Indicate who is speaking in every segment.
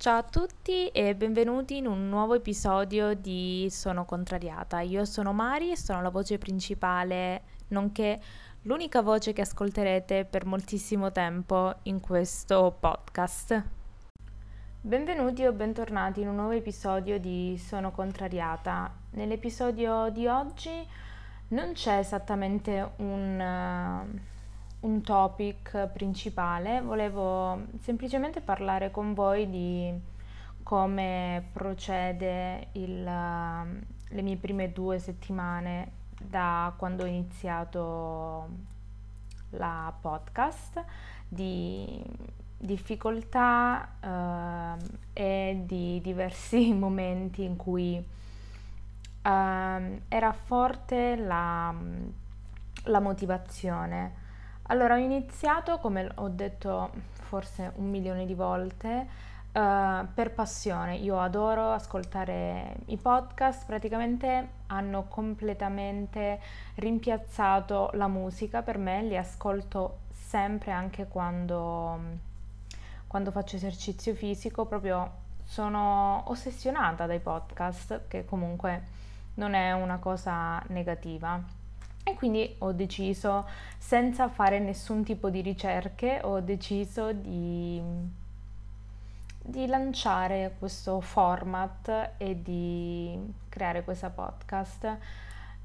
Speaker 1: Ciao a tutti e benvenuti in un nuovo episodio di Sono contrariata. Io sono Mari e sono la voce principale, nonché l'unica voce che ascolterete per moltissimo tempo in questo podcast. Benvenuti o bentornati in un nuovo episodio di Sono contrariata. Nell'episodio di oggi non c'è esattamente un, un topic principale, volevo semplicemente parlare con voi di come procede il, le mie prime due settimane da quando ho iniziato la podcast, di difficoltà uh, e di diversi momenti in cui uh, era forte la, la motivazione. Allora ho iniziato, come ho detto forse un milione di volte, uh, per passione. Io adoro ascoltare i podcast, praticamente hanno completamente rimpiazzato la musica per me, li ascolto sempre anche quando, quando faccio esercizio fisico, proprio sono ossessionata dai podcast che comunque non è una cosa negativa. E quindi ho deciso, senza fare nessun tipo di ricerche, ho deciso di, di lanciare questo format e di creare questa podcast.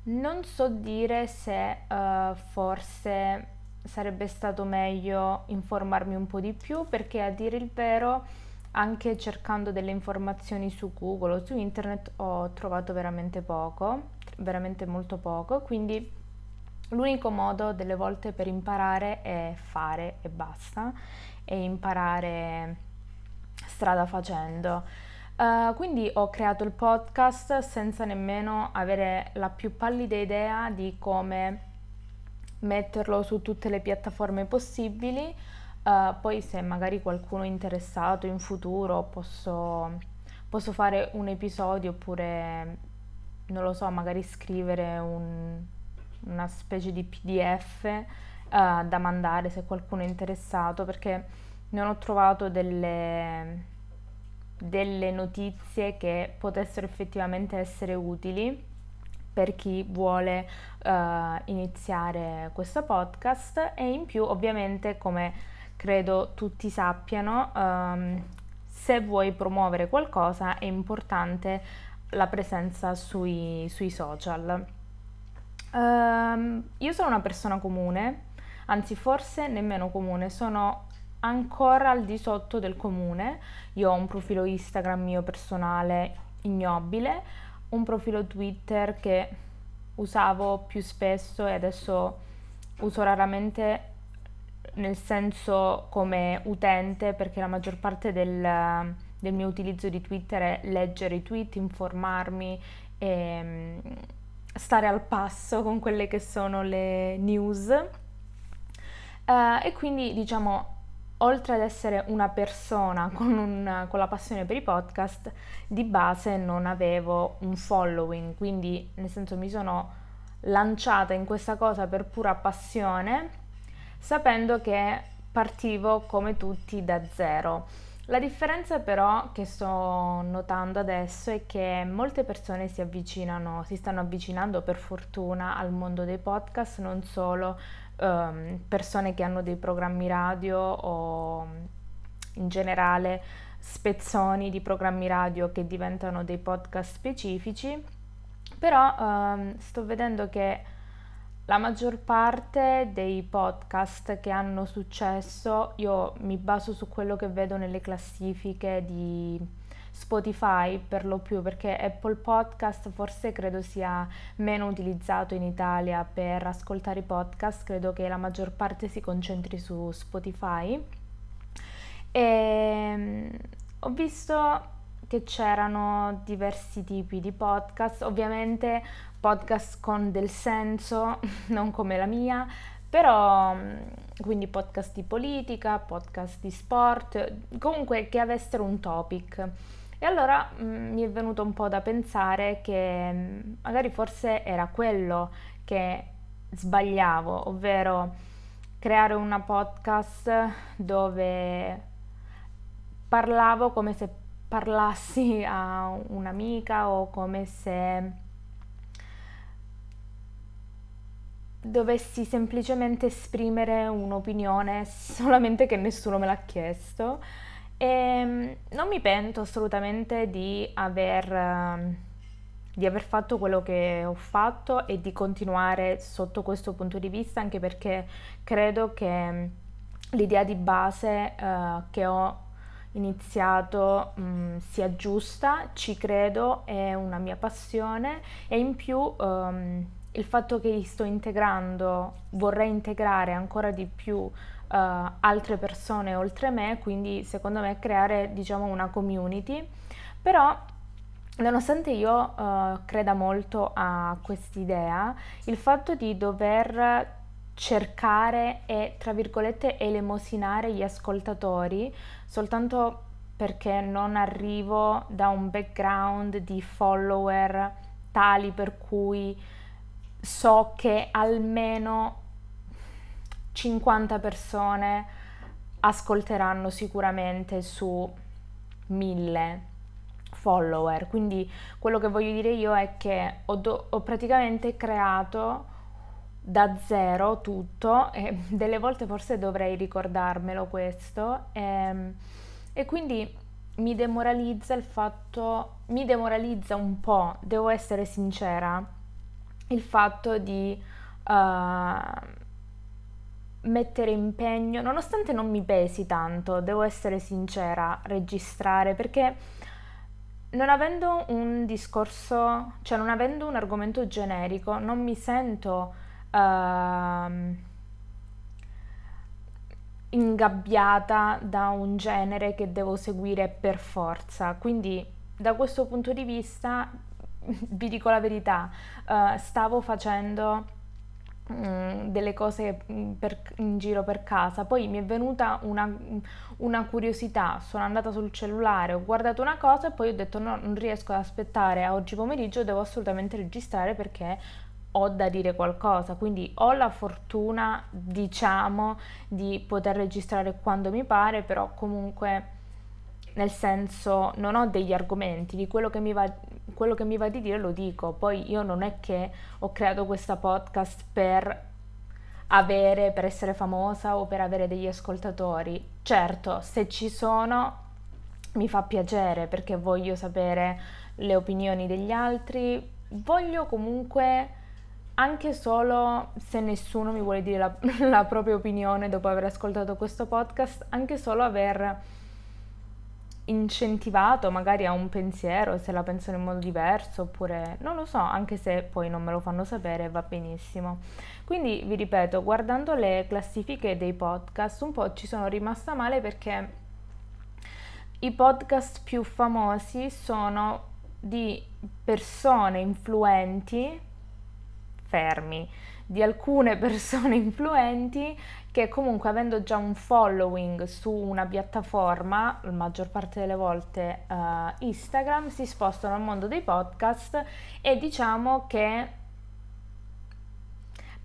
Speaker 1: Non so dire se uh, forse sarebbe stato meglio informarmi un po' di più perché a dire il vero anche cercando delle informazioni su Google o su internet ho trovato veramente poco, veramente molto poco, quindi l'unico modo delle volte per imparare è fare e basta e imparare strada facendo. Uh, quindi ho creato il podcast senza nemmeno avere la più pallida idea di come metterlo su tutte le piattaforme possibili Uh, poi se magari qualcuno è interessato in futuro posso, posso, fare un episodio oppure, non lo so, magari scrivere un, una specie di PDF eh, da mandare se qualcuno è interessato perché non ho trovato delle, delle notizie che potessero effettivamente essere utili per chi vuole uh, iniziare questo podcast e in più ovviamente come credo tutti sappiano, um, se vuoi promuovere qualcosa è importante la presenza sui, sui social. Um, io sono una persona comune, anzi forse nemmeno comune, sono ancora al di sotto del comune. Io ho un profilo Instagram mio personale ignobile, un profilo Twitter che usavo più spesso e adesso uso raramente nel senso come utente, perché la maggior parte del, del mio utilizzo di Twitter è leggere i tweet, informarmi e mm, stare al passo con quelle che sono le news. Uh, e quindi diciamo oltre ad essere una persona con, un, con, la passione per i podcast, di base non avevo un following, quindi nel senso mi sono lanciata in questa cosa per pura passione sapendo che partivo come tutti da zero. La differenza però che sto notando adesso è che molte persone si avvicinano, si stanno avvicinando per fortuna al mondo dei podcast, non solo um, persone che hanno dei programmi radio o in generale spezzoni di programmi radio che diventano dei podcast specifici, però um, sto vedendo che la maggior parte dei podcast che hanno successo, io mi baso su quello che vedo nelle classifiche di Spotify per lo più, perché Apple Podcast forse credo sia meno utilizzato in Italia per ascoltare i podcast, credo che la maggior parte si concentri su Spotify. E ehm, ho visto che c'erano diversi tipi di podcast, ovviamente podcast con del senso, non come la mia, però mm, quindi podcast di politica, podcast di sport, comunque che avessero un topic. E allora mh, mm, mi è venuto un po' da pensare che mh, mm, magari forse era quello che sbagliavo, ovvero creare una podcast dove parlavo come se parlassi a un'amica o come se dovessi semplicemente esprimere un'opinione solamente che nessuno me l'ha chiesto. E ehm, non mi pento assolutamente di aver, di aver fatto quello che ho fatto e di continuare sotto questo punto di vista, anche perché credo che l'idea di base uh, che ho iniziato mh, sia giusta, ci credo, è una mia passione e in più um, il fatto che sto integrando, vorrei integrare ancora di più uh, altre persone oltre me, quindi secondo me creare diciamo una community, però nonostante io uh, creda molto a quest'idea, il fatto di dover cercare e tra virgolette elemosinare gli ascoltatori soltanto perché non arrivo da un background di follower tali per cui so che almeno 50 persone ascolteranno sicuramente su 1000 follower. Quindi quello che voglio dire io è che ho, do- ho praticamente creato da zero tutto e delle volte forse dovrei ricordarmelo questo e, ehm, e quindi mi demoralizza il fatto, mi demoralizza un po', devo essere sincera, il fatto di uh, mettere impegno, nonostante non mi pesi tanto, devo essere sincera, registrare, perché non avendo un discorso, cioè non avendo un argomento generico, non mi sento uh, ingabbiata da un genere che devo seguire per forza. Quindi da questo punto di vista vi dico la verità, uh, stavo facendo mm, delle cose mm, per, in giro per casa, poi mi è venuta una, una, curiosità, sono andata sul cellulare, ho guardato una cosa e poi ho detto no, non riesco ad aspettare a oggi pomeriggio, devo assolutamente registrare perché ho da dire qualcosa, quindi ho la fortuna, diciamo, di poter registrare quando mi pare, però comunque nel senso non ho degli argomenti, di quello che mi va, quello che mi va di dire lo dico, poi io non è che ho creato questa podcast per avere, per essere famosa o per avere degli ascoltatori. Certo, se ci sono mi fa piacere perché voglio sapere le opinioni degli altri, voglio comunque anche solo se nessuno mi vuole dire la, la, propria opinione dopo aver ascoltato questo podcast, anche solo aver incentivato magari a un pensiero, se la pensano in modo diverso oppure non lo so, anche se poi non me lo fanno sapere, va benissimo. Quindi vi ripeto, guardando le classifiche dei podcast, un po' ci sono rimasta male perché i podcast più famosi sono di persone influenti fermi di alcune persone influenti che comunque avendo già un following su una piattaforma, la maggior parte delle volte uh, Instagram, si spostano al mondo dei podcast e diciamo che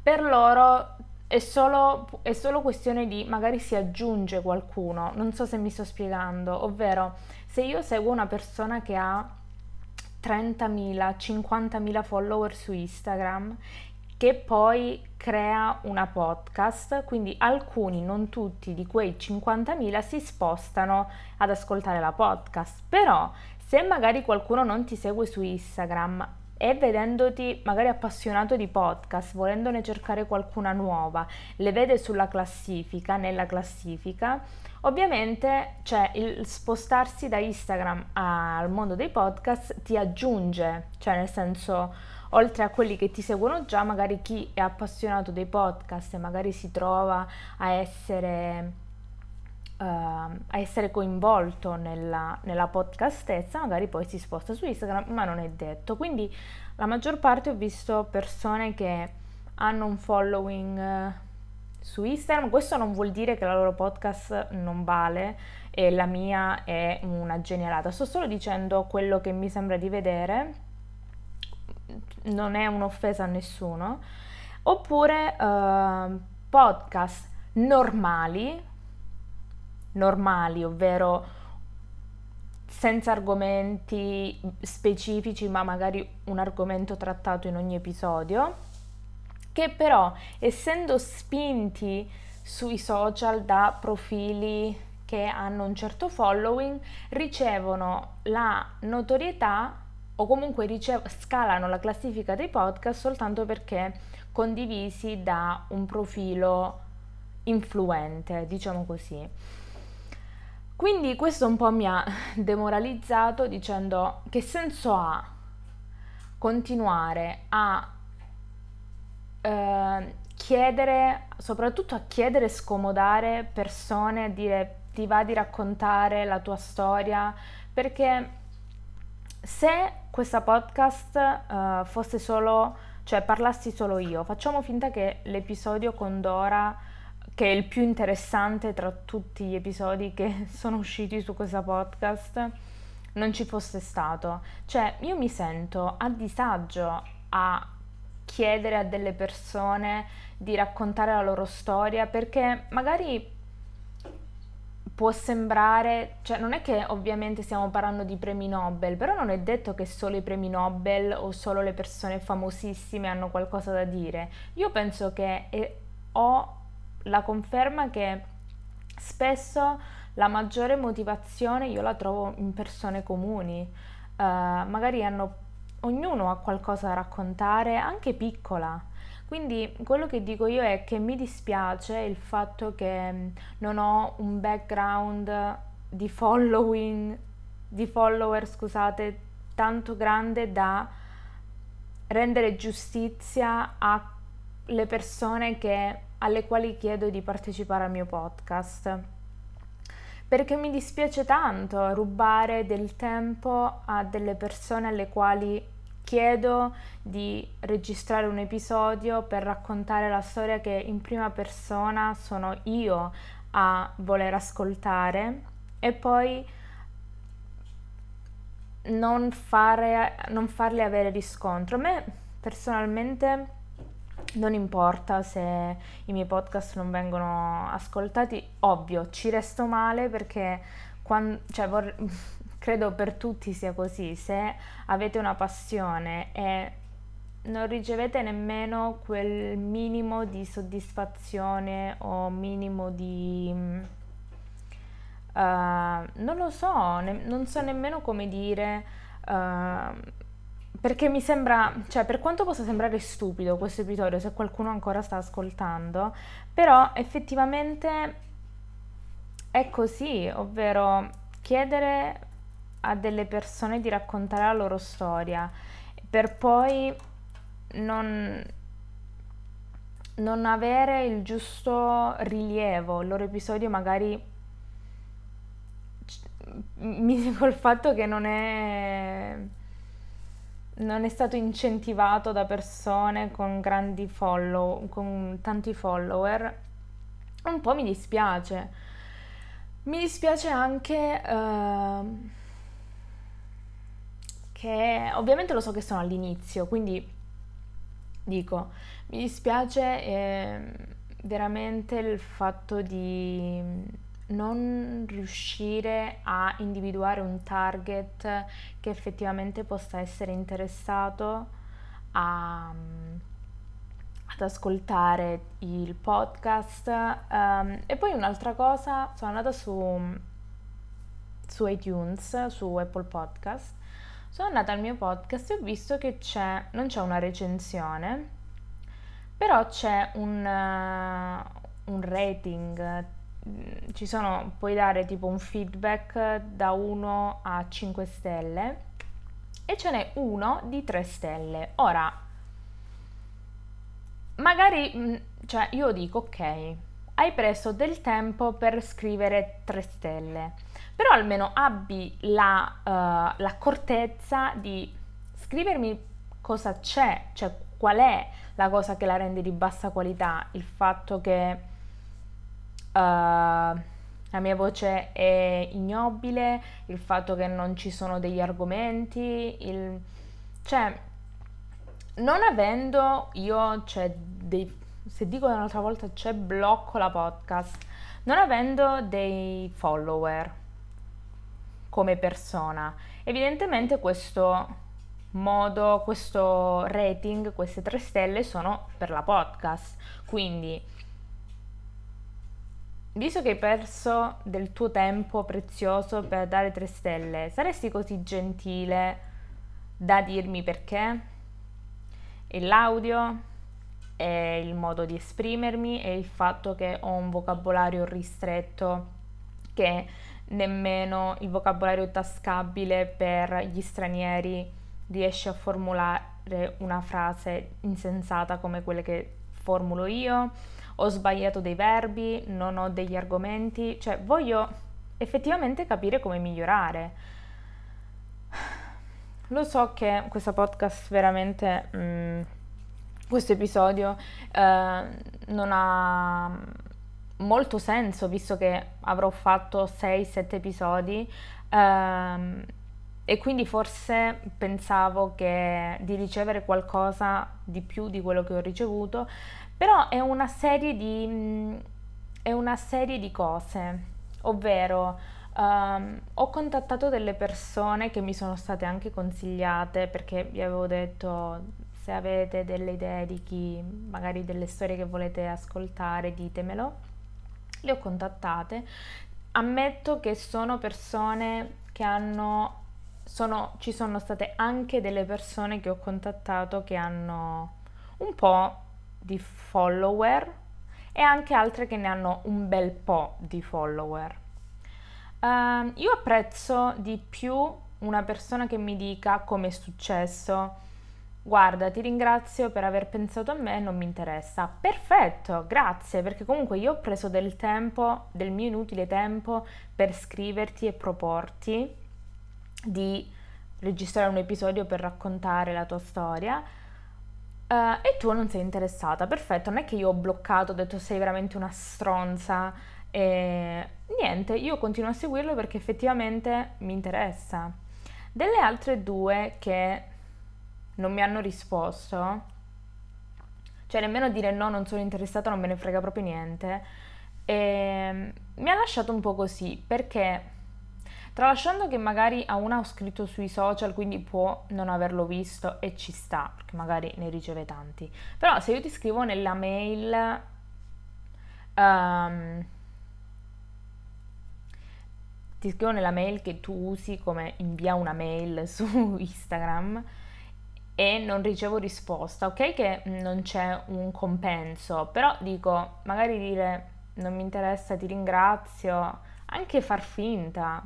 Speaker 1: per loro è solo, è solo questione di magari si aggiunge qualcuno, non so se mi sto spiegando, ovvero se io seguo una persona che ha 30.000, 50.000 follower su Instagram che poi crea una podcast, quindi alcuni, non tutti, di quei 50.000 si spostano ad ascoltare la podcast, però se magari qualcuno non ti segue su Instagram e vedendoti magari appassionato di podcast, volendone cercare qualcuna nuova, le vede sulla classifica, nella classifica, ovviamente cioè, il spostarsi da Instagram al mondo dei podcast ti aggiunge, cioè nel senso oltre a quelli che ti seguono già, magari chi è appassionato dei podcast e magari si trova a essere, uh, a essere coinvolto nella, nella podcastezza, magari poi si sposta su Instagram, ma non è detto. Quindi la maggior parte ho visto persone che hanno un following uh, su Instagram, questo non vuol dire che la loro podcast non vale e la mia è una genialata, sto solo dicendo quello che mi sembra di vedere non è un'offesa a nessuno, oppure uh, podcast normali, normali, ovvero senza argomenti specifici, ma magari un argomento trattato in ogni episodio, che però essendo spinti sui social da profili che hanno un certo following ricevono la notorietà o comunque ricev- scalano la classifica dei podcast soltanto perché condivisi da un profilo influente, diciamo così. Quindi questo un po' mi ha demoralizzato dicendo che senso ha continuare a eh, chiedere, soprattutto a chiedere e scomodare persone, dire ti va di raccontare la tua storia, perché se questa podcast uh, fosse solo, cioè parlassi solo io, facciamo finta che l'episodio con Dora, che è il più interessante tra tutti gli episodi che sono usciti su questa podcast, non ci fosse stato. Cioè io mi sento a disagio a chiedere a delle persone di raccontare la loro storia perché magari può sembrare, cioè non è che ovviamente stiamo parlando di premi Nobel, però non è detto che solo i premi Nobel o solo le persone famosissime hanno qualcosa da dire. Io penso che è, ho la conferma che spesso la maggiore motivazione io la trovo in persone comuni, uh, magari hanno, ognuno ha qualcosa da raccontare, anche piccola. Quindi quello che dico io è che mi dispiace il fatto che mm, non ho un background di following, di follower, scusate, tanto grande da rendere giustizia alle persone che, alle quali chiedo di partecipare al mio podcast. Perché mi dispiace tanto rubare del tempo a delle persone alle quali chiedo di registrare un episodio per raccontare la storia che in prima persona sono io a voler ascoltare e poi non, fare, non farle avere riscontro. A me personalmente non importa se i miei podcast non vengono ascoltati, ovvio, ci resto male perché quando, cioè, vorrei, credo per tutti sia così, se avete una passione e non ricevete nemmeno quel minimo di soddisfazione o minimo di... Uh, non lo so, ne- non so nemmeno come dire, uh, perché mi sembra, cioè per quanto possa sembrare stupido questo episodio, se qualcuno ancora sta ascoltando, però effettivamente è così, ovvero chiedere a delle persone di raccontare la loro storia per poi non, non avere il giusto rilievo, il loro episodio magari mi dico il fatto che non è, non è stato incentivato da persone con grandi follow, con tanti follower, un po' mi dispiace. Mi dispiace anche uh, che ovviamente lo so che sono all'inizio, quindi dico, mi dispiace eh, veramente il fatto di non riuscire a individuare un target che effettivamente possa essere interessato a, ad ascoltare il podcast. Um, e poi un'altra cosa, sono andata su, su iTunes, su Apple Podcast sono andata al mio podcast e ho visto che c'è, non c'è una recensione, però c'è un, uh, un rating, ci sono, puoi dare tipo un feedback da 1 a 5 stelle e ce n'è uno di 3 stelle. Ora, magari, mm, cioè io dico ok, hai preso del tempo per scrivere 3 stelle. Però almeno abbi la, uh, l'accortezza di scrivermi cosa c'è, cioè qual è la cosa che la rende di bassa qualità, il fatto che uh, la mia voce è ignobile, il fatto che non ci sono degli argomenti, il... cioè non avendo io, cioè, dei, se dico un'altra volta c'è blocco la podcast, non avendo dei follower, come persona. Evidentemente questo modo, questo rating, queste tre stelle sono per la podcast. Quindi, visto che hai perso del tuo tempo prezioso per dare tre stelle, saresti così gentile da dirmi perché? E l'audio? È il modo di esprimermi? È il fatto che ho un vocabolario ristretto che nemmeno il vocabolario tascabile per gli stranieri riesce a formulare una frase insensata come quelle che formulo io, ho sbagliato dei verbi, non ho degli argomenti, cioè voglio effettivamente capire come migliorare. Lo so che questo podcast veramente, mm, questo episodio eh, non ha molto senso visto che avrò fatto 6-7 episodi ehm, e quindi forse pensavo che di ricevere qualcosa di più di quello che ho ricevuto, però è una serie di, mm, una serie di cose, ovvero um, ho contattato delle persone che mi sono state anche consigliate perché vi avevo detto se avete delle idee di chi, magari delle storie che volete ascoltare, ditemelo le ho contattate. Ammetto che sono persone che hanno, sono, ci sono state anche delle persone che ho contattato che hanno un po' di follower e anche altre che ne hanno un bel po' di follower. Uh, io apprezzo di più una persona che mi dica come è successo, Guarda, ti ringrazio per aver pensato a me, non mi interessa. Perfetto, grazie, perché comunque io ho preso del tempo, del mio inutile tempo per scriverti e proporti di registrare un episodio per raccontare la tua storia. Uh, e tu non sei interessata, perfetto, non è che io ho bloccato, ho detto sei veramente una stronza e niente, io continuo a seguirlo perché effettivamente mi interessa. Delle altre due che non mi hanno risposto, cioè nemmeno dire no, non sono interessata, non me ne frega proprio niente, e ehm, mi ha lasciato un po' così perché tralasciando che magari a una ho scritto sui social, quindi può non averlo visto e ci sta, perché magari ne riceve tanti, però se io ti scrivo nella mail... Um, ti scrivo nella mail che tu usi come invia una mail su Instagram e non ricevo risposta, ok che non c'è un compenso, però dico, magari dire non mi interessa, ti ringrazio, anche far finta.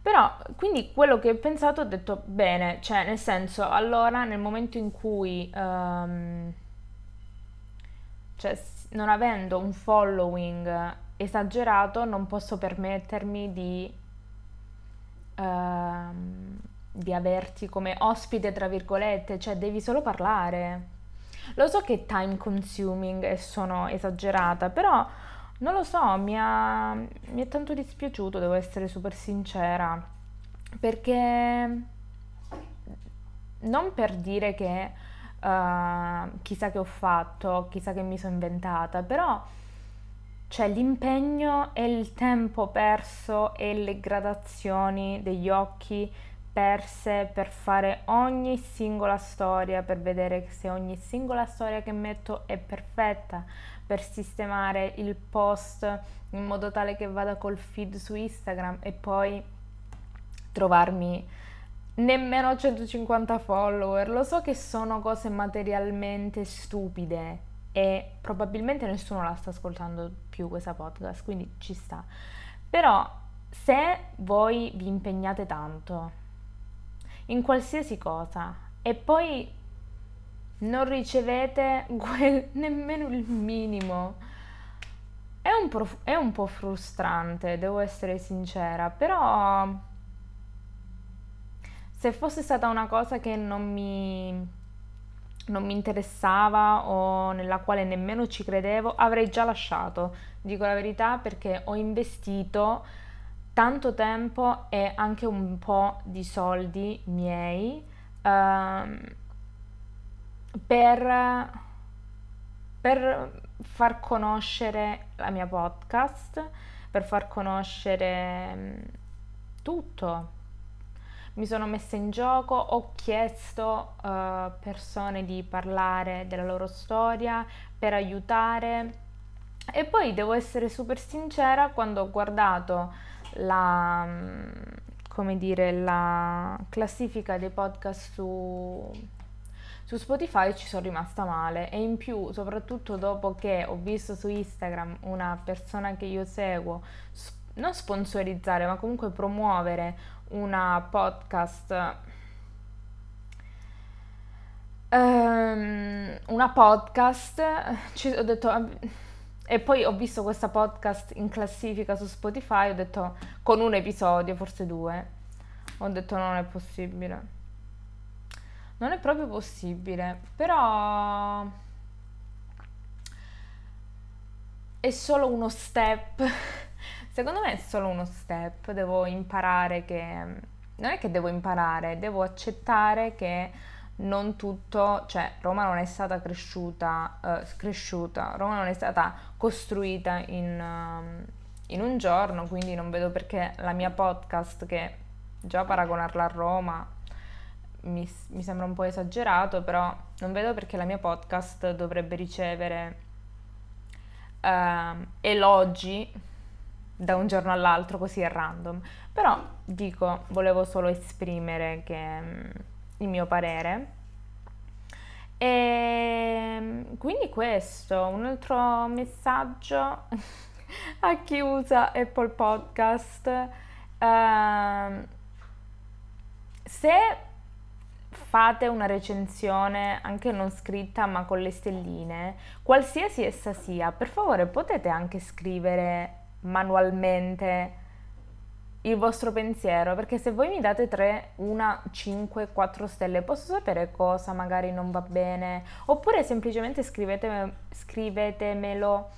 Speaker 1: Però, quindi quello che ho pensato ho detto bene, cioè nel senso, allora nel momento in cui, um, cioè non avendo un following esagerato, non posso permettermi di... Um, di averti come ospite, tra virgolette, cioè devi solo parlare. Lo so che è time consuming e sono esagerata, però non lo so, mi, ha, mi è tanto dispiaciuto, devo essere super sincera, perché non per dire che uh, chissà che ho fatto, chissà che mi sono inventata, però cioè l'impegno e il tempo perso e le gradazioni degli occhi perse per fare ogni singola storia, per vedere se ogni singola storia che metto è perfetta, per sistemare il post in modo tale che vada col feed su Instagram e poi trovarmi nemmeno 150 follower. Lo so che sono cose materialmente stupide e probabilmente nessuno la sta ascoltando più questa podcast, quindi ci sta. Però se voi vi impegnate tanto in qualsiasi cosa e poi non ricevete quel, nemmeno il minimo. È un, prof, è un po' frustrante, devo essere sincera, però se fosse stata una cosa che non mi, non mi interessava o nella quale nemmeno ci credevo, avrei già lasciato, dico la verità, perché ho investito tanto tempo e anche un po' di soldi miei uh, per, per far conoscere la mia podcast, per far conoscere mm, tutto. Mi sono messa in gioco, ho chiesto a uh, persone di parlare della loro storia per aiutare e poi devo essere super sincera quando ho guardato la, mm, dire, la classifica dei podcast su, su Spotify ci sono rimasta male. E in più soprattutto dopo che ho visto su Instagram una persona che io seguo non sponsorizzare ma comunque promuovere una podcast um, una podcast ci, ho detto e poi ho visto questa podcast in classifica su Spotify ho detto con un episodio forse due. Ho detto non è possibile. Non è proprio possibile però è solo uno step. Secondo me è solo uno step, devo imparare che... Non è che devo imparare, devo accettare che non tutto, cioè Roma non è stata cresciuta, uh, cresciuta, Roma non è stata costruita in, uh, in, un giorno, quindi non vedo perché la mia podcast, che già paragonarla a Roma mi, mi sembra un po' esagerato, però non vedo perché la mia podcast dovrebbe ricevere uh, elogi da un giorno all'altro così a random. Però dico, volevo solo esprimere che, il mio parere. E mm, quindi questo, un altro messaggio a chi usa Apple Podcast. Uh, se fate una recensione anche non scritta ma con le stelline, qualsiasi essa sia, per favore potete anche scrivere manualmente il vostro pensiero, perché se voi mi date 3, 1, 5, 4 stelle, posso sapere cosa magari non va bene, oppure semplicemente scrivete, scrivetemelo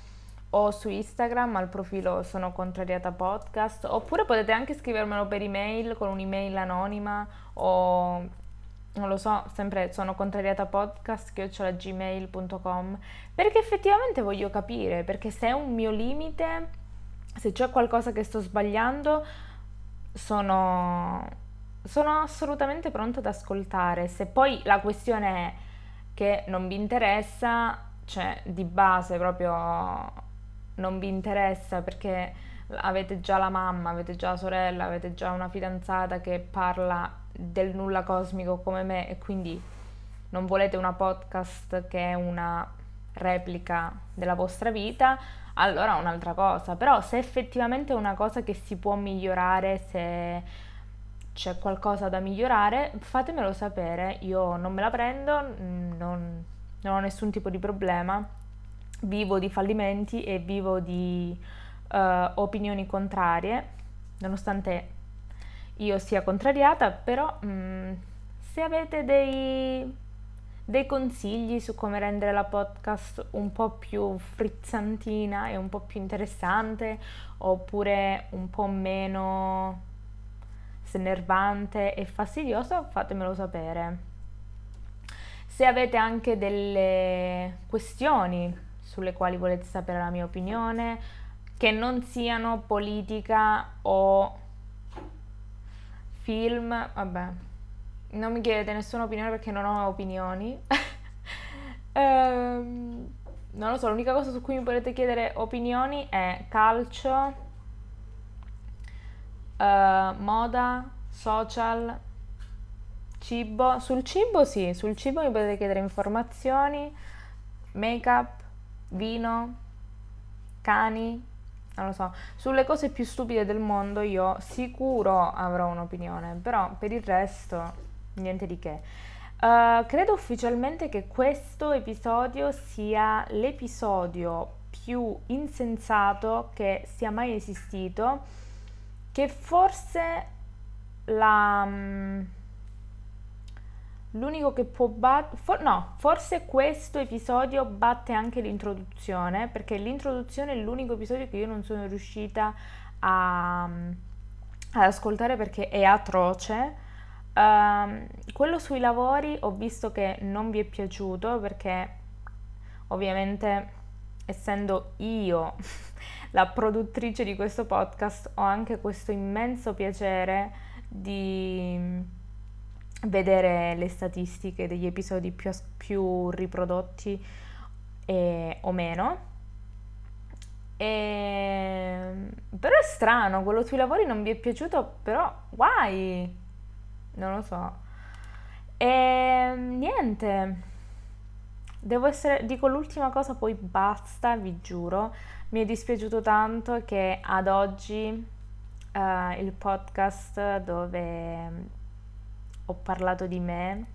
Speaker 1: o su Instagram al profilo sono contrariata podcast, oppure potete anche scrivermelo per email con un'email anonima o non lo so, sempre sono contrariata podcast gmail.com perché effettivamente voglio capire, perché se è un mio limite se c'è qualcosa che sto sbagliando, sono, sono assolutamente pronta ad ascoltare. Se poi la questione è che non vi interessa, cioè di base proprio non vi interessa perché avete già la mamma, avete già la sorella, avete già una fidanzata che parla del nulla cosmico come me e quindi non volete una podcast che è una replica della vostra vita, allora un'altra cosa. Però se effettivamente è una cosa che si può migliorare, se c'è qualcosa da migliorare, fatemelo sapere. Io non me la prendo, non, non ho nessun tipo di problema. Vivo di fallimenti e vivo di uh, opinioni contrarie, nonostante io sia contrariata, però mh, mm, se avete dei dei consigli su come rendere la podcast un po' più frizzantina e un po' più interessante oppure un po' meno snervante e fastidiosa, fatemelo sapere. Se avete anche delle questioni sulle quali volete sapere la mia opinione, che non siano politica o film, vabbè, non mi chiedete nessuna opinione perché non ho opinioni. ehm, non lo so, l'unica cosa su cui mi potete chiedere opinioni è calcio, eh, moda, social, cibo. Sul cibo sì, sul cibo mi potete chiedere informazioni, make-up, vino, cani, non lo so. Sulle cose più stupide del mondo io sicuro avrò un'opinione, però per il resto niente di che. Uh, credo ufficialmente che questo episodio sia l'episodio più insensato che sia mai esistito, che forse la... Um, l'unico che può battere... For- no, forse questo episodio batte anche l'introduzione, perché l'introduzione è l'unico episodio che io non sono riuscita a, um, ad ascoltare perché è atroce Uh, quello sui lavori ho visto che non vi è piaciuto perché ovviamente essendo io la produttrice di questo podcast, ho anche questo immenso piacere di vedere le statistiche degli episodi più, più riprodotti e, o meno. E, però è strano, quello sui lavori non vi è piaciuto, però why? Non lo so. E niente. Devo essere, dico l'ultima cosa, poi basta, vi giuro. Mi è dispiaciuto tanto che ad oggi uh, il podcast dove ho parlato di me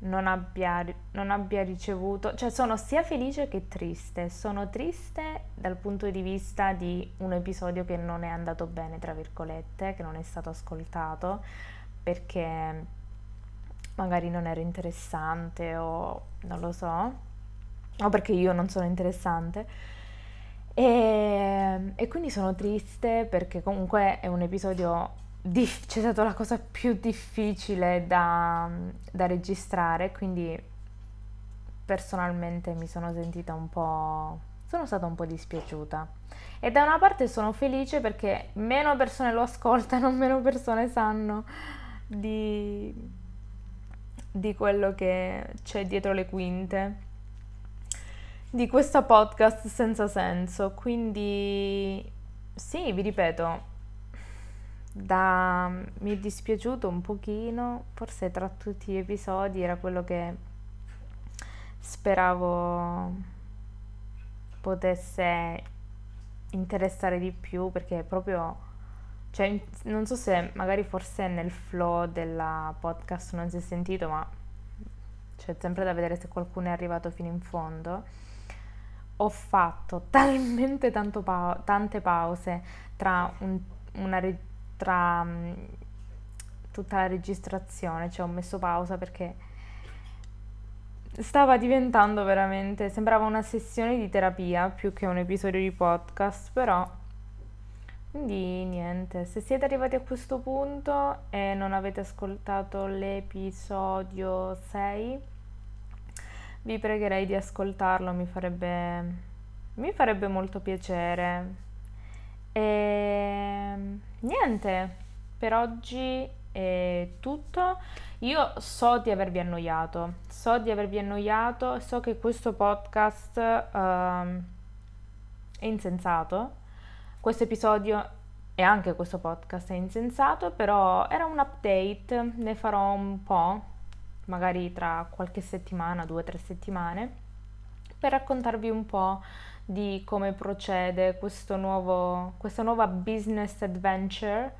Speaker 1: non abbia, non abbia ricevuto, cioè sono sia felice che triste. Sono triste dal punto di vista di un episodio che non è andato bene, tra virgolette, che non è stato ascoltato perché magari non ero interessante o non lo so, o perché io non sono interessante. E, e quindi sono triste perché comunque è un episodio, dif- c'è stata la cosa più difficile da, da registrare, quindi personalmente mi sono sentita un po'... sono stata un po' dispiaciuta. E da una parte sono felice perché meno persone lo ascoltano, meno persone sanno di, di quello che c'è dietro le quinte di questo podcast senza senso. Quindi sì, vi ripeto, da... mi è dispiaciuto un pochino, forse tra tutti gli episodi era quello che speravo potesse interessare di più perché proprio cioè, non so se magari forse nel flow della podcast non si è sentito, ma c'è sempre da vedere se qualcuno è arrivato fino in fondo. Ho fatto talmente pa- tante pause tra, un, una, tra um, tutta la registrazione, cioè ho messo pausa perché stava diventando veramente, sembrava una sessione di terapia più che un episodio di podcast, però quindi niente, se siete arrivati a questo punto e non avete ascoltato l'episodio 6, vi pregherei di ascoltarlo, mi farebbe, mi farebbe molto piacere. E niente, per oggi è tutto. Io so di avervi annoiato, so di avervi annoiato, so che questo podcast uh, è insensato questo episodio e anche questo podcast è insensato, però era un update, ne farò un po', magari tra qualche settimana, due o tre settimane, per raccontarvi un po' di come procede questo nuovo, questa nuova business adventure.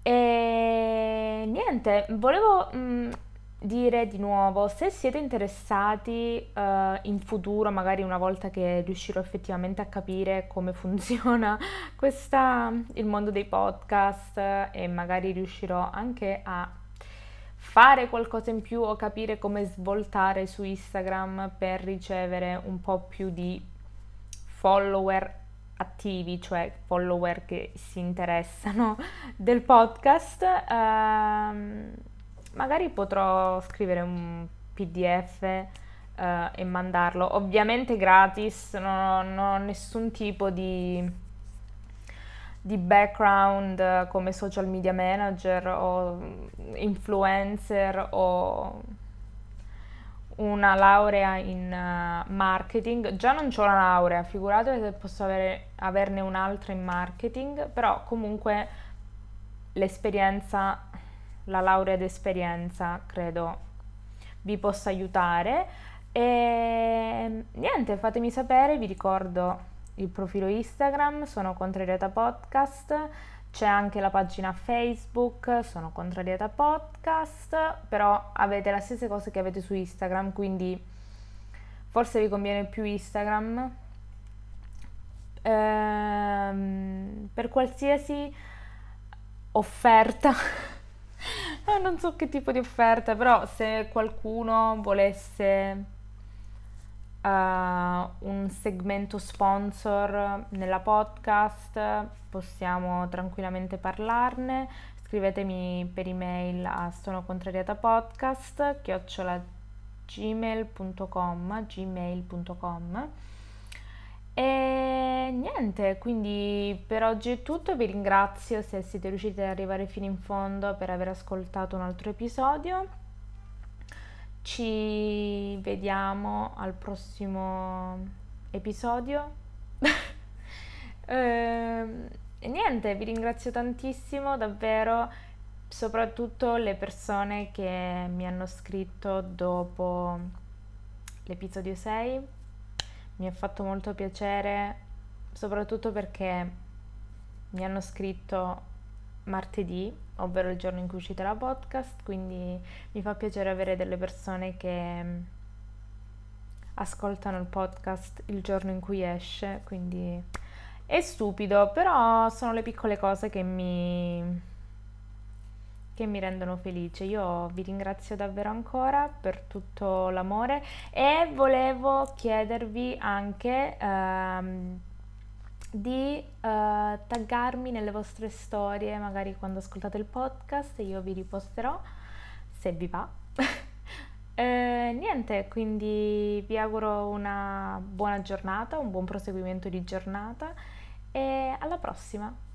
Speaker 1: E niente, volevo mh, mm, dire di nuovo, se siete interessati uh, in futuro, magari una volta che riuscirò effettivamente a capire come funziona questa, il mondo dei podcast e magari riuscirò anche a fare qualcosa in più o capire come svoltare su Instagram per ricevere un po' più di follower attivi, cioè follower che si interessano del podcast. Uh, magari potrò scrivere un PDF eh, e mandarlo, ovviamente gratis, non non ho nessun tipo di, di background uh, come social media manager o influencer o una laurea in uh, marketing. Già non ho la laurea, figuratevi se posso avere, averne un'altra in marketing, però comunque l'esperienza la laurea d'esperienza credo vi possa aiutare. E niente fatemi sapere vi ricordo il profilo Instagram sono contrariata podcast c'è anche la pagina Facebook sono contrariata podcast però avete la stessa cosa che avete su Instagram quindi forse vi conviene più Instagram. Ehm, per qualsiasi offerta eh, non so che tipo di offerta, però se qualcuno volesse uh, un segmento sponsor nella podcast, possiamo tranquillamente parlarne. Scrivetemi per email a sonocontrariatapodcast gmail.com E niente, quindi per oggi è tutto, vi ringrazio se siete riusciti ad arrivare fino in fondo per aver ascoltato un altro episodio. Ci vediamo al prossimo episodio. e niente, vi ringrazio tantissimo, davvero, soprattutto le persone che mi hanno scritto dopo l'episodio 6 mi ha fatto molto piacere, soprattutto perché mi hanno scritto martedì, ovvero il giorno in cui uscite la podcast, quindi mi fa piacere avere delle persone che mm, ascoltano il podcast il giorno in cui esce, quindi è stupido, però sono le piccole cose che mi che mi rendono felice. Io vi ringrazio davvero ancora per tutto l'amore e volevo chiedervi anche ehm, di eh, taggarmi nelle vostre storie, magari quando ascoltate il podcast, io vi riposterò se vi va. eh, niente, quindi vi auguro una buona giornata, un buon proseguimento di giornata e alla prossima!